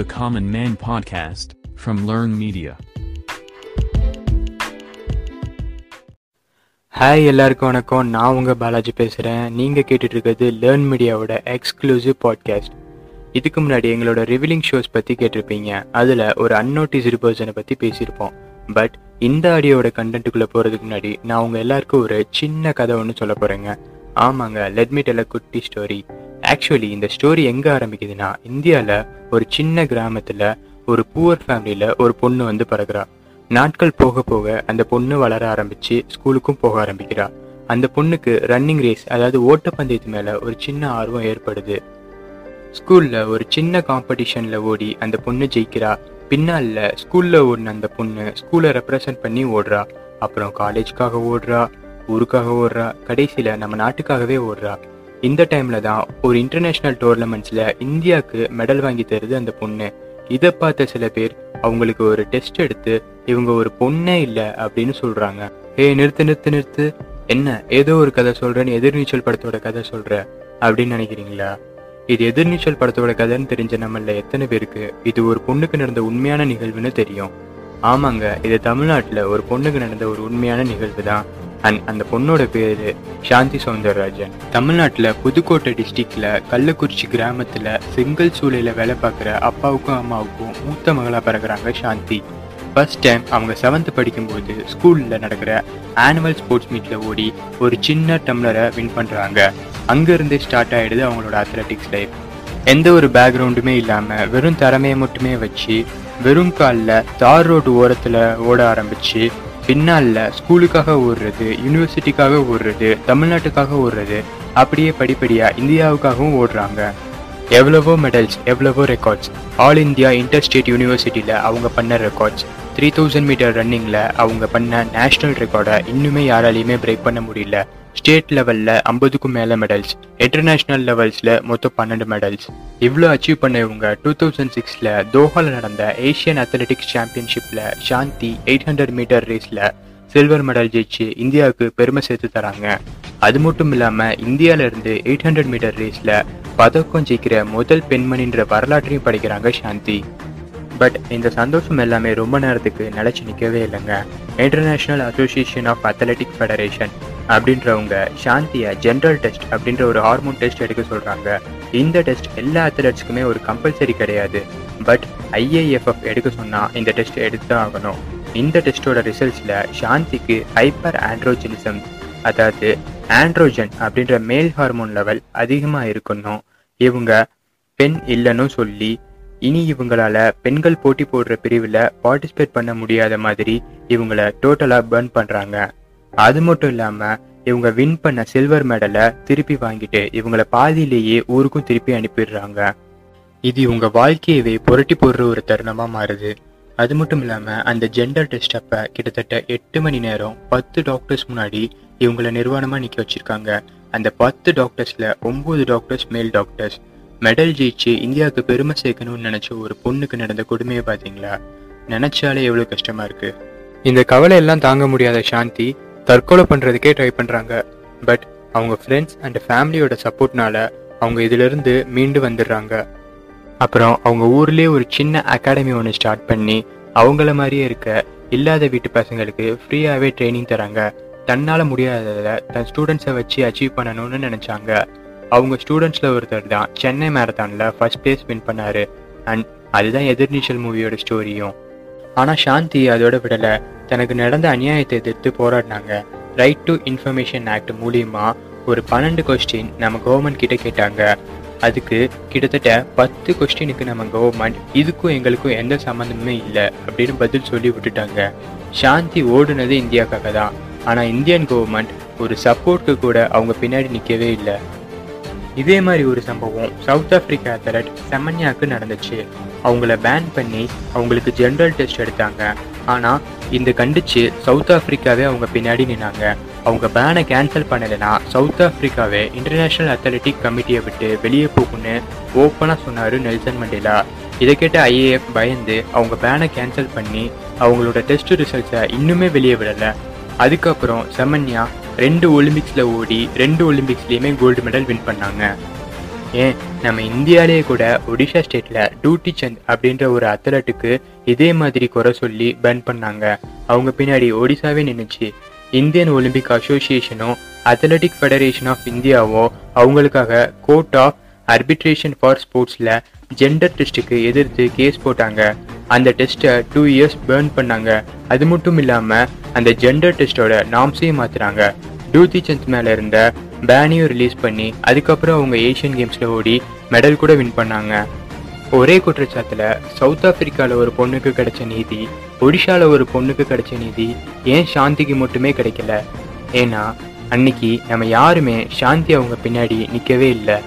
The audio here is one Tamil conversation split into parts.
the Common Man podcast from Learn Media. Hi எல்லாருக்கும் வணக்கம். நான் உங்கள் பாலாஜி பேசுகிறேன் நீங்கள் கேட்டுட்டு இருக்கிறது லேர்ன் மீடியாவோட எக்ஸ்க்ளூசிவ் பாட்காஸ்ட் இதுக்கு முன்னாடி எங்களோட ரிவிலிங் ஷோஸ் பற்றி கேட்டிருப்பீங்க. அதில் ஒரு அன்னோட்டிஸ்டு பர்சனை பற்றி பேசியிருப்போம். பட் இந்த ஆடியோட கண்டென்ட்டுக்குள்ளே போகிறதுக்கு முன்னாடி நான் உங்கள் எல்லாருக்கும் ஒரு சின்ன கதை ஒன்று சொல்ல போகிறேங்க ஆமாங்க லெட்மி டெல் குட்டி ஸ்டோரி ஆக்சுவலி இந்த ஸ்டோரி எங்கே ஆரம்பிக்குதுன்னா இந்தியாவில் ஒரு சின்ன கிராமத்தில் ஒரு புவர் ஃபேமிலியில் ஒரு பொண்ணு வந்து பிறகுறா நாட்கள் போக போக அந்த பொண்ணு வளர ஆரம்பிச்சு ஸ்கூலுக்கும் போக ஆரம்பிக்கிறா. அந்த பொண்ணுக்கு ரன்னிங் ரேஸ் அதாவது ஓட்டப்பந்தயத்து மேல ஒரு சின்ன ஆர்வம் ஏற்படுது. ஸ்கூல்ல ஒரு சின்ன காம்படிஷன்ல ஓடி அந்த பொண்ணு ஜெயிக்கிறா. பின்னால ஸ்கூல்ல ஓடின அந்த பொண்ணு ஸ்கூலை ரெப்ரசன்ட் பண்ணி ஓடுறா. அப்புறம் காலேஜ்க்காக ஓடுறா ஊருக்காக ஓடுறா கடைசியில் நம்ம நாட்டுக்காகவே ஓடுறா. இந்த டைம்ல தான் ஒரு இன்டர்நேஷனல் டோர்னமெண்ட்ஸ்ல இந்தியாவுக்கு மெடல் வாங்கி தருது அந்த பொண்ணு. இதை பார்த்த சில பேர் அவங்களுக்கு ஒரு டெஸ்ட் எடுத்து இவங்க ஒரு பொண்ணே இல்லை அப்படின்னு சொல்றாங்க. ஏய் நிறுத்து நிறுத்து நிறுத்து. என்ன ஏதோ ஒரு கதை சொல்றேன்னு எதிர்நீச்சல் படத்தோட கதை சொல்ற அப்படின்னு நினைக்கிறீங்களா? இது எதிர்நீச்சல் படத்தோட கதைன்னு தெரிஞ்ச நம்மள எத்தனை பேருக்கு இது ஒரு பொண்ணுக்கு நடந்த உண்மையான நிகழ்வுன்னு தெரியும். ஆமாங்க இது தமிழ்நாட்டில் ஒரு பொண்ணுக்கு நடந்த ஒரு உண்மையான நிகழ்வு தான். அண்ட் அந்த பொண்ணோட பேரு சாந்தி சவுந்தரராஜன். தமிழ்நாட்டில் புதுக்கோட்டை டிஸ்ட்ரிக்ட்ல கள்ளக்குறிச்சி கிராமத்துல செங்கல் சூளையில வேலை பார்க்குற அப்பாவுக்கும் அம்மாவுக்கும் மூத்த மகளா பிறகுறாங்க சாந்தி. ஃபர்ஸ்ட் டைம் அவங்க செவன்த் படிக்கும்போது ஸ்கூலில் நடக்கிற ஆனுவல் ஸ்போர்ட்ஸ் மீட்டில் ஓடி ஒரு சின்ன டம்ளரை வின் பண்ணுறாங்க அங்கேருந்தே ஸ்டார்ட் ஆகிடுது அவங்களோட அத்லெட்டிக்ஸ் லைஃப் எந்த ஒரு பேக்ரவுண்டுமே இல்லாமல் வெறும் திறமையை மட்டுமே வச்சு வெறும் காலில் தார் ரோடு ஓரத்தில் ஓட ஆரம்பிச்சு பின்னால ஸ்கூலுக்காக ஓடுறது யூனிவர்சிட்டிக்காக ஓடுறது தமிழ்நாட்டுக்காக ஓடுறது அப்படியே படிப்படியா இந்தியாவுக்காகவும் ஓடுறாங்க. எவ்வளவோ மெடல்ஸ் எவ்வளவோ records all India inter state யூனிவர்சிட்டியில் அவங்க பண்ண ரெக்கார்ட்ஸ் த்ரீ தௌசண்ட் மீட்டர் ரன்னிங்கில் அவங்க பண்ண நேஷ்னல் ரெக்கார்டை இன்னுமே யாராலையுமே பிரேக் பண்ண முடியல. ஸ்டேட் லெவலில் ஐம்பதுக்கும் மேலே மெடல்ஸ் இன்டர்நேஷ்னல் லெவல்ஸில் மொத்தம் பன்னெண்டு மெடல்ஸ் இவ்வளோ அச்சீவ் பண்ண இவங்க டூ தௌசண்ட் சிக்ஸில் தோஹாவில் நடந்த ஏஷியன் அத்லெட்டிக்ஸ் சாம்பியன்ஷிப்பில் சாந்தி எயிட் ஹண்ட்ரட் மீட்டர் ரேஸில் சில்வர் மெடல் ஜெயிச்சு இந்தியாவுக்கு பெருமை சேர்த்து தராங்க. அது மட்டும் இல்லாமல் இந்தியாவிலேருந்து எயிட் ஹண்ட்ரட் மீட்டர் ரேஸில் பதக்கம் ஜெயிக்கிற முதல் பெண்மணின்ற வரலாற்றையும் படிக்கிறாங்க சாந்தி. பட் இந்த சந்தோஷம் எல்லாமே ரொம்ப நேரத்துக்கு நிலச்சி நிற்கவே இல்லைங்க. International association of athletic federation அப்படின்றவங்க சாந்தியை ஜென்ரல் டெஸ்ட் அப்படின்ற ஒரு ஹார்மோன் டெஸ்ட் எடுக்க சொல்கிறாங்க இந்த டெஸ்ட் எல்லா அத்லெட்ஸ்க்குமே ஒரு கம்பல்சரி கிடையாது. பட் ஐஏஎஃப்எஃப் எடுக்க சொன்னால் இந்த டெஸ்ட் எடுத்து ஆகணும். இந்த டெஸ்ட்டோட ரிசல்ட்ஸில் சாந்திக்கு ஹைப்பர் ஆண்ட்ரோஜெனிசம் அதாவது ஆண்ட்ரோஜன் அப்படின்ற மேல் ஹார்மோன் லெவல் அதிகமாக இருக்கணும். இவங்க பெண் இல்லைன்னு சொல்லி இனி இவங்களால பெண்கள் போட்டி போடுற பிரிவில் பார்ட்டிசிபேட் பண்ண முடியாத மாதிரி இவங்கள டோட்டலாக பர்ன் பண்ணுறாங்க அது மட்டும் இல்லாம இவங்க வின் பண்ண சில்வர் மெடலை திருப்பி வாங்கிட்டு இவங்கள பாதியிலேயே ஊருக்கும் திருப்பி அனுப்பிடுறாங்க. இது இவங்க வாழ்க்கையவே புரட்டி போடுற ஒரு தருணமா மாறுது. அது மட்டும் இல்லாம அந்த ஜெண்டர் டெஸ்ட் அப்ப கிட்டத்தட்ட எட்டு மணி நேரம் பத்து டாக்டர்ஸ் முன்னாடி இவங்கள நிர்வாணமா நிற்க வச்சிருக்காங்க. அந்த பத்து டாக்டர்ஸ்ல ஒம்பது டாக்டர்ஸ் மேல் டாக்டர்ஸ் மெடல் ஜெயிச்சு இந்தியாவுக்கு பெருமை சேர்க்கணும்னு நினச்ச ஒரு பொண்ணுக்கு நடந்த கொடுமையை பார்த்தீங்களா நினச்சாலே எவ்வளோ கஷ்டமா இருக்கு. இந்த கவலை எல்லாம் தாங்க முடியாத சாந்தி தற்கொலை பண்ணுறதுக்கே ட்ரை பண்ணுறாங்க பட் அவங்க ஃப்ரெண்ட்ஸ் அண்ட் ஃபேமிலியோட சப்போர்ட்னால அவங்க இதிலிருந்து மீண்டு வந்துடுறாங்க. அப்புறம் அவங்க ஊர்லேயே ஒரு சின்ன அகாடமி ஒன்று ஸ்டார்ட் பண்ணி அவங்கள மாதிரியே இருக்க இல்லாத வீட்டு பசங்களுக்கு ஃப்ரீயாகவே ட்ரைனிங் தராங்க. தன்னால் முடியாததை தன் ஸ்டூடெண்ட்ஸை வச்சு அச்சீவ் பண்ணணும்னு நினச்சாங்க. அவங்க ஸ்டூடெண்ட்ஸில் ஒருத்தர் தான் சென்னை மேரத்தானில் ஃபர்ஸ்ட் பிளேஸ் வின் பண்ணாரு. அண்ட் அதுதான் எதிர்நீச்சல் மூவியோட ஸ்டோரியும் ஆனால் சாந்தி அதோட விடலை. தனக்கு நடந்த அநியாயத்தை எதிர்த்து போராடினாங்க. ரைட் டு இன்ஃபர்மேஷன் ஆக்ட் மூலியமா ஒரு பன்னெண்டு கொஸ்டின் நம்ம கவர்மெண்ட் கிட்ட கேட்டாங்க. அதுக்கு கிட்டத்தட்ட பத்து கொஸ்டினுக்கு நம்ம கவர்மெண்ட் இதுக்கும் எங்களுக்கும் எந்த சம்மந்தமுமே இல்லை அப்படின்னு பதில் சொல்லி விட்டுட்டாங்க. சாந்தி ஓடுனது இந்தியாக்காக தான். ஆனால் இந்தியன் கவர்மெண்ட் ஒரு சப்போர்ட்டுக்கு கூட அவங்க பின்னாடி நிற்கவே இல்லை. இதே மாதிரி ஒரு சம்பவம் சவுத் ஆப்பிரிக்கா அத்லட் செமன்யாக்கு நடந்துச்சு. அவங்கள பேன் பண்ணி அவங்களுக்கு ஜென்ரல் டெஸ்ட் எடுத்தாங்க. ஆனால் இந்த கண்டிச்சு சவுத் ஆப்பிரிக்காவே அவங்க பின்னாடி நின்னாங்க. அவங்க பேனை கேன்சல் பண்ணலைன்னா சவுத் ஆப்பிரிக்காவே இன்டர்நேஷனல் அத்லெட்டிக் கமிட்டியை விட்டு வெளியே போகும்னு ஓப்பனாக சொன்னார் நெல்சன் மண்டேலா இதை கேட்ட ஐஏஎஃப் பயந்து அவங்க பேனை கேன்சல் பண்ணி அவங்களோட டெஸ்ட் ரிசல்ட்ஸை இன்னுமே வெளியே விடலை. அதுக்கப்புறம் செமன்யா ரெண்டு ஒலிம்பிக்ஸில் ஓடி ரெண்டு ஒலிம்பிக்ஸ்லேயுமே கோல்டு மெடல் வின் பண்ணாங்க. ஏன்? நம்ம இந்தியாலேயே கூட ஒடிஷா ஸ்டேட்டில் டூட்டி சந்த் அப்படின்ற ஒரு அத்லட்டுக்கு இதே மாதிரி குறை சொல்லி பேன் பண்ணாங்க. அவங்க பின்னாடி ஒடிசாவே நின்றுச்சு இந்தியன் ஒலிம்பிக் அசோசியேஷனும் அத்லட்டிக் ஃபெடரேஷன் ஆஃப் இந்தியாவோ அவங்களுக்காக கோர்ட் ஆஃப் அர்பிட்ரேஷன் ஃபார் ஸ்போர்ட்ஸில் ஜெண்டர் டெஸ்ட்டுக்கு எதிர்த்து கேஸ் போட்டாங்க. அந்த டெஸ்ட்டை டூ இயர்ஸ் பேர்ன் பண்ணாங்க. அது மட்டும் இல்லாமல் அந்த ஜெண்டர் டெஸ்ட்டோட நாம்ஸையும் மாற்றுறாங்க டூத்தி சந்த் மேலே இருந்த பேனையும் ரிலீஸ் பண்ணி அதுக்கப்புறம் அவங்க ஏஷியன் கேம்ஸில் ஓடி மெடல் கூட வின் பண்ணாங்க. ஒரே குற்றச்சாட்டுல சவுத் ஆப்பிரிக்கால ஒரு பொண்ணுக்கு கிடைச்ச நீதி ஒடிஷால ஒரு பொண்ணுக்கு கிடைச்ச நீதி ஏன் சாந்திக்கு மட்டுமே கிடைக்கல? ஏன்னா அன்னைக்கு நம்ம யாருமே சாந்தி அவங்க பின்னாடி நிக்கவே இல்லை.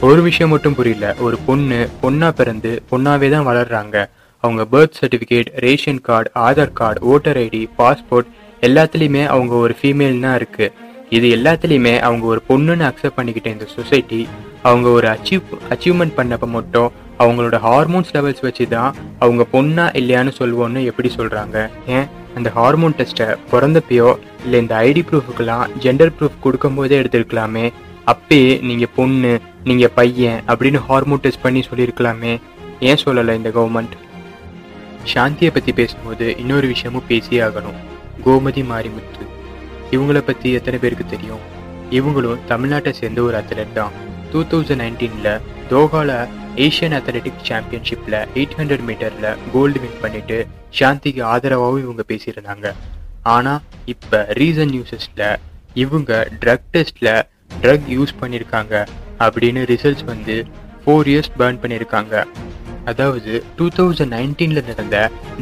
ஒரு விஷயம் மட்டும் புரியல ஒரு பொண்ணு பொண்ணா பிறந்து பொண்ணாவே தான் வளர்றாங்க. அவங்க birth certificate ration card Aadhaar card voter ID passport எல்லாத்துலேயுமே அவங்க ஒரு ஃபீமேல் தான் இருக்கு. இது எல்லாத்துலேயுமே அவங்க ஒரு பொண்ணுன்னு அக்செப்ட் பண்ணிக்கிட்ட இந்த சொசைட்டி அவங்க ஒரு அச்சீவ் அச்சீவ்மெண்ட் பண்ணப்போ மட்டும் அவங்களோட ஹார்மோன்ஸ் லெவல்ஸ் வச்சு தான் அவங்க பொண்ணா இல்லையான்னு சொல்லுவோன்னு எப்படி சொல்கிறாங்க ஏன்? அந்த ஹார்மோன் டெஸ்ட்டை பிறந்தப்பயோ இல்லை இந்த ஐடி ப்ரூஃபுக்கெல்லாம் ஜெண்டர் ப்ரூஃப் கொடுக்கும்போதே எடுத்திருக்கலாமே. அப்பயே நீங்கள் பொண்ணு நீங்கள் பையன் அப்படின்னு ஹார்மோன் டெஸ்ட் பண்ணி சொல்லியிருக்கலாமே. ஏன் சொல்லலை இந்த கவர்மெண்ட் சாந்தியை பற்றி பேசும்போது இன்னொரு விஷயமும் பேசியே ஆகணும். கோமதி மாரிமுத்து. இவங்கள பற்றி எத்தனை பேருக்கு தெரியும்? இவங்களும் தமிழ்நாட்டை சேர்ந்த ஒரு அத்லெட் தான். டூ தௌசண்ட் நைன்டீனில் தோஹால ஏஷியன் அத்லெட்டிக் சாம்பியன்ஷிப்பில் எயிட் ஹண்ட்ரட் மீட்டரில் கோல்டு வின் பண்ணிட்டு சாந்திக்கு ஆதரவாகவும் இவங்க பேசியிருந்தாங்க. ஆனால் இப்போ ரீசன் நியூஸஸில் இவங்க ட்ரக் டெஸ்ட்டில் ட்ரக் யூஸ் பண்ணியிருக்காங்க அப்படின்னு ரிசல்ட்ஸ் வந்து ஃபோர் இயர்ஸ் பேர்ன் பண்ணியிருக்காங்க. அதாவது டூ தௌசண்ட் நைன்டீனில் நடந்த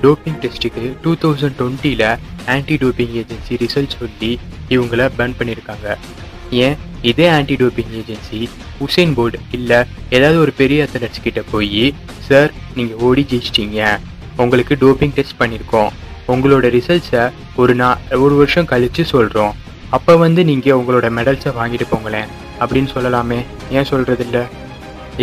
டோப்பிங் டெஸ்ட்டுக்கு டூ தௌசண்ட் டுவெண்ட்டியில் ஆன்டி டோப்பிங் ஏஜென்சி ரிசல்ட் சொல்லி இவங்கள பேன் பண்ணியிருக்காங்க ஏன்? இதே anti doping agency Usain Bolt இல்லை ஏதாவது ஒரு பெரிய அத்லட்ஸ் கிட்ட போய் சார் நீங்கள் ஓடி ஜெயிச்சிட்டீங்க. உங்களுக்கு டோப்பிங் டெஸ்ட் பண்ணியிருக்கோம் உங்களோட ரிசல்ட்ஸை ஒரு நா ஒரு வருஷம் கழித்து சொல்கிறோம் அப்போ வந்து நீங்கள் உங்களோட மெடல்ஸை வாங்கிட்டு போங்களேன். அப்படின்னு சொல்லலாமே. ஏன் சொல்கிறது இல்லை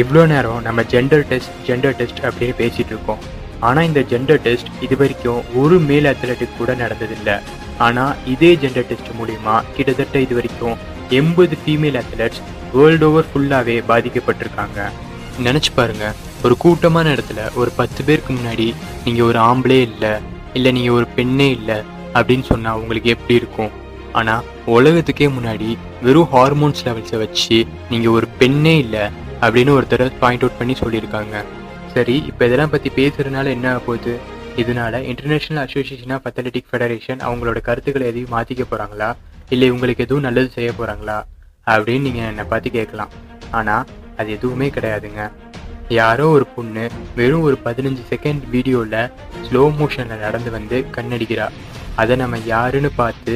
இவ்வளோ நேரம் நம்ம ஜெண்டர் டெஸ்ட் ஜெண்டர் டெஸ்ட் அப்படின்னு பேசிகிட்டு இருக்கோம். ஆனால் இந்த ஜெண்டர் டெஸ்ட் இது வரைக்கும் ஒரு மேல் அத்லெட்டிக் கூட நடந்ததில்லை. ஆனால் இதே ஜெண்டர் டெஸ்ட் மூலிமா கிட்டத்தட்ட இது வரைக்கும் எண்பது ஃபீமேல் அத்லெட்ஸ் வேர்ல்டு ஓவர் ஃபுல்லாகவே பாதிக்கப்பட்டிருக்காங்க. நினச்சி பாருங்க ஒரு கூட்டமான இடத்துல ஒரு பத்து பேருக்கு முன்னாடி நீங்கள் ஒரு ஆம்பளே இல்லை இல்லை நீங்கள் ஒரு பெண்ணே இல்லை அப்படின்னு சொன்னால் உங்களுக்கு எப்படி இருக்கும்? ஆனால் உலகத்துக்கே முன்னாடி வெறும் ஹார்மோன்ஸ் லெவல்ஸை வச்சு நீங்கள் ஒரு பெண்ணே இல்லை அப்படின்னு ஒருத்தர் பாயிண்ட் அவுட் பண்ணி சொல்லியிருக்காங்க. சரி இப்போ இதெல்லாம் பற்றி பேசுறதுனால என்ன போகுது? இதனால international association of athletic federation அவங்களோட கருத்துக்களை எதையும் மாற்றிக்க போகிறாங்களா இல்லை உங்களுக்கு எதுவும் நல்லது செய்ய போகிறாங்களா அப்படின்னு நீங்கள் என்னை பார்த்து கேட்கலாம். ஆனால் அது எதுவுமே கிடையாதுங்க. யாரோ ஒரு பொண்ணு வெறும் ஒரு பதினஞ்சு செகண்ட் வீடியோவில் ஸ்லோ மோஷனில் நடந்து வந்து கண்ணடிக்கிறா. அதை நம்ம யாருன்னு பார்த்து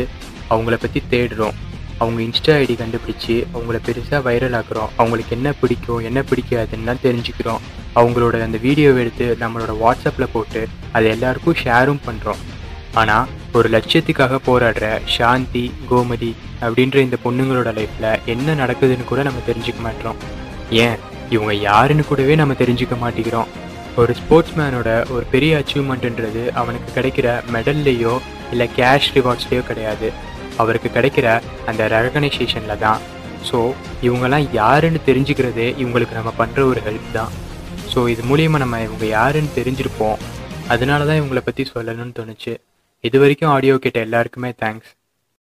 அவங்கள பற்றி தேடுறோம். அவங்க இன்ஸ்டா ஐடி கண்டுபிடிச்சி அவங்கள பெருசாக வைரல் ஆக்குறோம். அவங்களுக்கு என்ன பிடிக்கும் என்ன பிடிக்காதுன்னு தெரிஞ்சுக்கிறோம். அவங்களோட அந்த வீடியோவை எடுத்து நம்மளோட வாட்ஸ்அப்பில் போட்டு அதை எல்லாருக்கும் ஷேரும் பண்ணுறோம் ஆனால் ஒரு லட்சியத்துக்காக போராடுற சாந்தி கோமதி அப்படின்ற இந்த பொண்ணுங்களோட லைஃப்பில் என்ன நடக்குதுன்னு கூட நம்ம தெரிஞ்சுக்க மாட்டோம். ஏன்? இவங்க யாருன்னு கூடவே நம்ம தெரிஞ்சுக்க மாட்டேங்கிறோம். ஒரு ஸ்போர்ட்ஸ் மேனோட ஒரு பெரிய அச்சீவ்மெண்ட்ன்றது அவனுக்கு கிடைக்கிற மெடல்லையோ இல்லை கேஷ் ரிவார்ட்ஸ்லேயோ கிடையாது. அவருக்கு கிடைக்கிற அந்த ரெகனைசேஷனில் தான். ஸோ இவங்கெல்லாம் யாருன்னு தெரிஞ்சுக்கிறதே இவங்களுக்கு நம்ம பண்ணுற ஒரு ஹெல்ப் தான். ஸோ இது மூலியமாக நம்ம இவங்க யாருன்னு தெரிஞ்சிருப்போம். அதனால தான் இவங்களை பற்றி சொல்லணும்னு தோணுச்சு. இது வரைக்கும் ஆடியோ கேட்ட எல்லாருக்குமே தேங்க்ஸ்